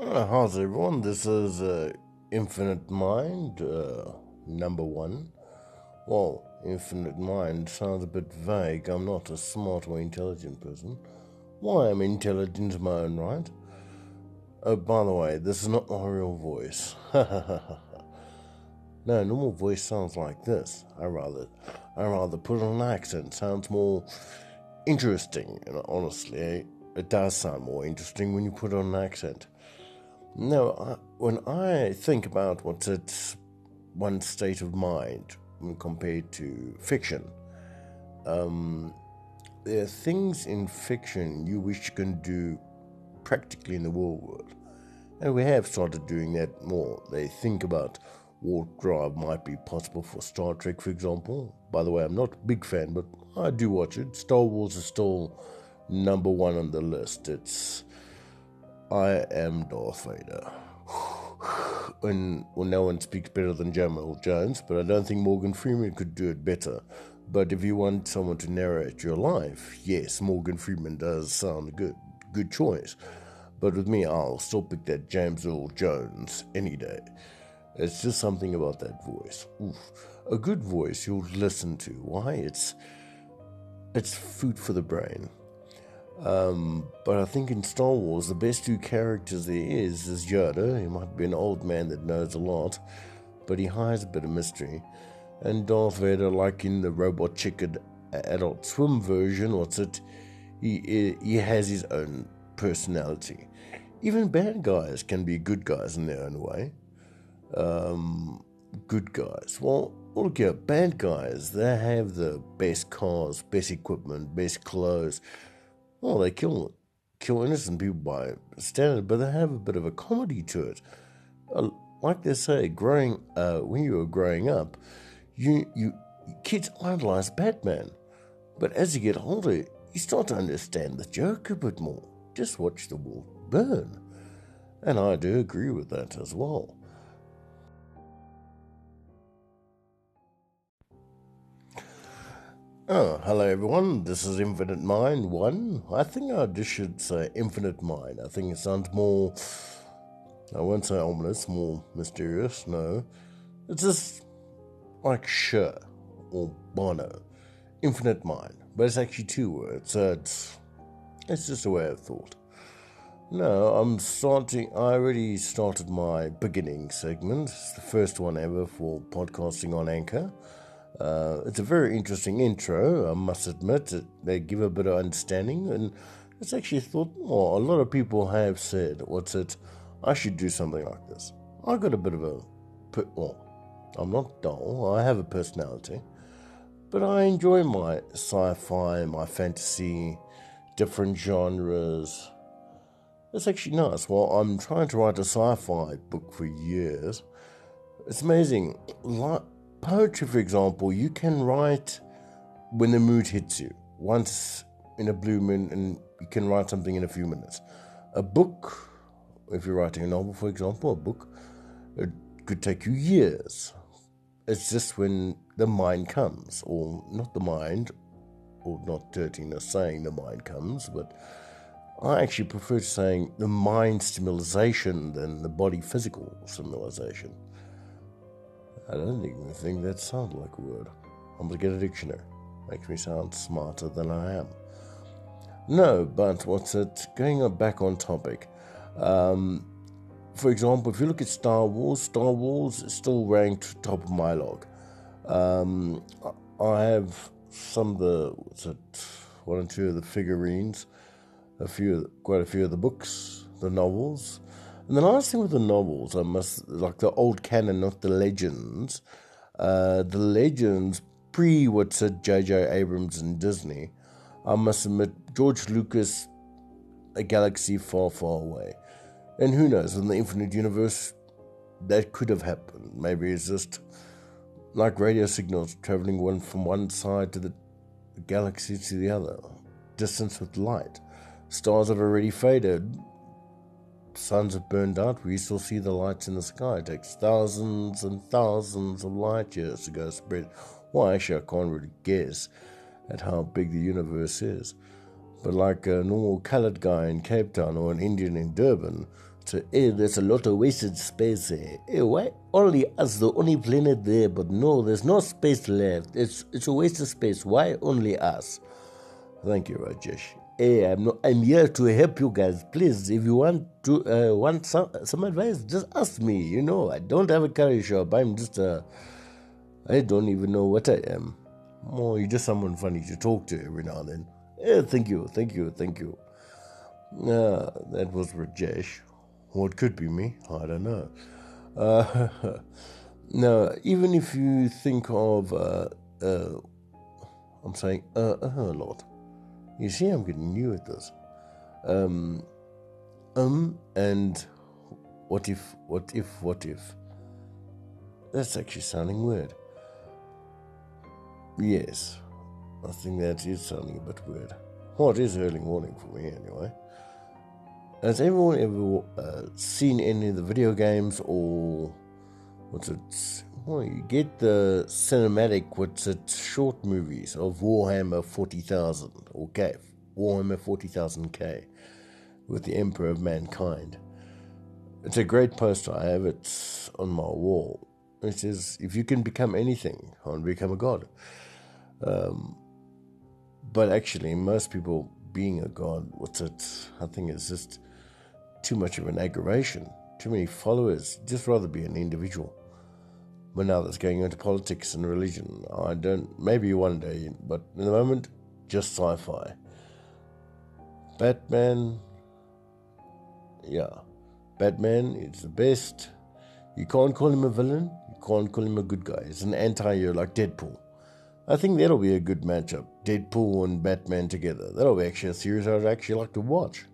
Uh, how's everyone? This is uh, Infinite Mind, uh, number one. Well, Infinite Mind sounds a bit vague. I'm not a smart or intelligent person. Why, well, I'm intelligent in my own right. Oh, by the way, this is not my real voice. no, normal voice sounds like this. I rather, I rather put on an accent. Sounds more interesting. And honestly, it does sound more interesting when you put on an accent. No, I, when I think about what's at one state of mind compared to fiction, um, there are things in fiction you wish you can do practically in the real world. And we have started doing that more. They think about warp drive might be possible for Star Trek, for example. By the way, I'm not a big fan, but I do watch it. Star Wars is still number one on the list. It's I am Darth Vader. and well, no one speaks better than James Earl Jones, but I don't think Morgan Freeman could do it better. But if you want someone to narrate your life, yes, Morgan Freeman does sound a good, good choice. But with me, I'll still pick that James Earl Jones any day. It's just something about that voice. Oof. A good voice you'll listen to. Why? It's it's food for the brain. Um, but I think in Star Wars, the best two characters there is is Yoda. He might be an old man that knows a lot, but he hides a bit of mystery. And Darth Vader, like in the Robot Chicken Adult Swim version, what's it? He he has his own personality. Even bad guys can be good guys in their own way. Um, good guys. Well, look here, bad guys. They have the best cars, best equipment, best clothes well, they kill kill innocent people by standard, but they have a bit of a comedy to it. Uh, like they say, growing uh, when you were growing up, you you kids idolize Batman, but as you get older, you start to understand the joke a bit more. Just watch the world burn, and I do agree with that as well. Oh, hello everyone. This is Infinite Mind 1. I think I just should say Infinite Mind. I think it sounds more, I won't say ominous, more mysterious. No. It's just like Cher or Bono. Infinite Mind. But it's actually two words, so it's, it's just a way of thought. No, I'm starting, I already started my beginning segment. It's the first one ever for podcasting on Anchor. Uh, it's a very interesting intro, I must admit. They give a bit of understanding, and it's actually thought, well, a lot of people have said, what's it, I should do something like this. I got a bit of a, well, I'm not dull, I have a personality, but I enjoy my sci fi, my fantasy, different genres. It's actually nice. Well, I'm trying to write a sci fi book for years. It's amazing. Like, poetry, for example, you can write when the mood hits you. Once in a blue moon, and you can write something in a few minutes. A book, if you're writing a novel, for example, a book, it could take you years. It's just when the mind comes, or not the mind, or not dirtiness saying the mind comes, but I actually prefer saying the mind stimulation than the body physical stimulation. I don't even think that sounds like a word. I'm gonna get a dictionary. Makes me sound smarter than I am. No, but what's it? Going back on topic. Um, for example, if you look at Star Wars, Star Wars is still ranked top of my log. Um, I have some of the what's it, one or two of the figurines, a few, quite a few of the books, the novels. And the last thing with the novels, I must like the old canon, not the legends. Uh, the legends pre what said J.J. Abrams and Disney. I must admit, George Lucas, a galaxy far, far away. And who knows, in the infinite universe, that could have happened. Maybe it's just like radio signals traveling one from one side to the galaxy to the other, distance with light. Stars have already faded, suns have burned out, we still see the lights in the sky. It takes thousands and thousands of light years to go spread. Well, actually, I can't really guess at how big the universe is. But like a normal coloured guy in Cape Town or an Indian in Durban, So, hey, there's a lot of wasted space there. Hey, why only us, the only planet there? But no, there's no space left. It's it's a waste of space. Why only us? Thank you, Rajesh. Hey, I'm not, I'm here to help you guys. Please, if you want to uh, want some some advice, just ask me. You know, I don't have a curry shop. I'm just a. I don't even know what I am. Oh, you're just someone funny to talk to every now and then. Yeah, thank you, thank you, thank you. Uh, that was Rajesh. It could be me. I don't know. Uh, now, even if you think of, uh, uh, I'm saying uh, uh, a lot. You see, I'm getting new at this. Um, um, and what if, what if, what if? That's actually sounding weird. Yes, I think that is sounding a bit weird. What is early morning for me, anyway? Has everyone ever uh, seen any of the video games or what's it? Well, you get the cinematic, what's it, short movies of Warhammer 40,000 or K, Warhammer 40,000K with the Emperor of Mankind. It's a great poster. I have it on my wall. It says, if you can become anything, I want to become a god. Um, but actually, most people being a god, what's it? I think it's just too much of an aggravation, too many followers. Just rather be an individual. But now that's going into politics and religion. I don't, maybe one day, but in the moment, just sci fi. Batman, yeah. Batman is the best. You can't call him a villain, you can't call him a good guy. He's an anti hero like Deadpool. I think that'll be a good matchup. Deadpool and Batman together. That'll be actually a series I'd actually like to watch.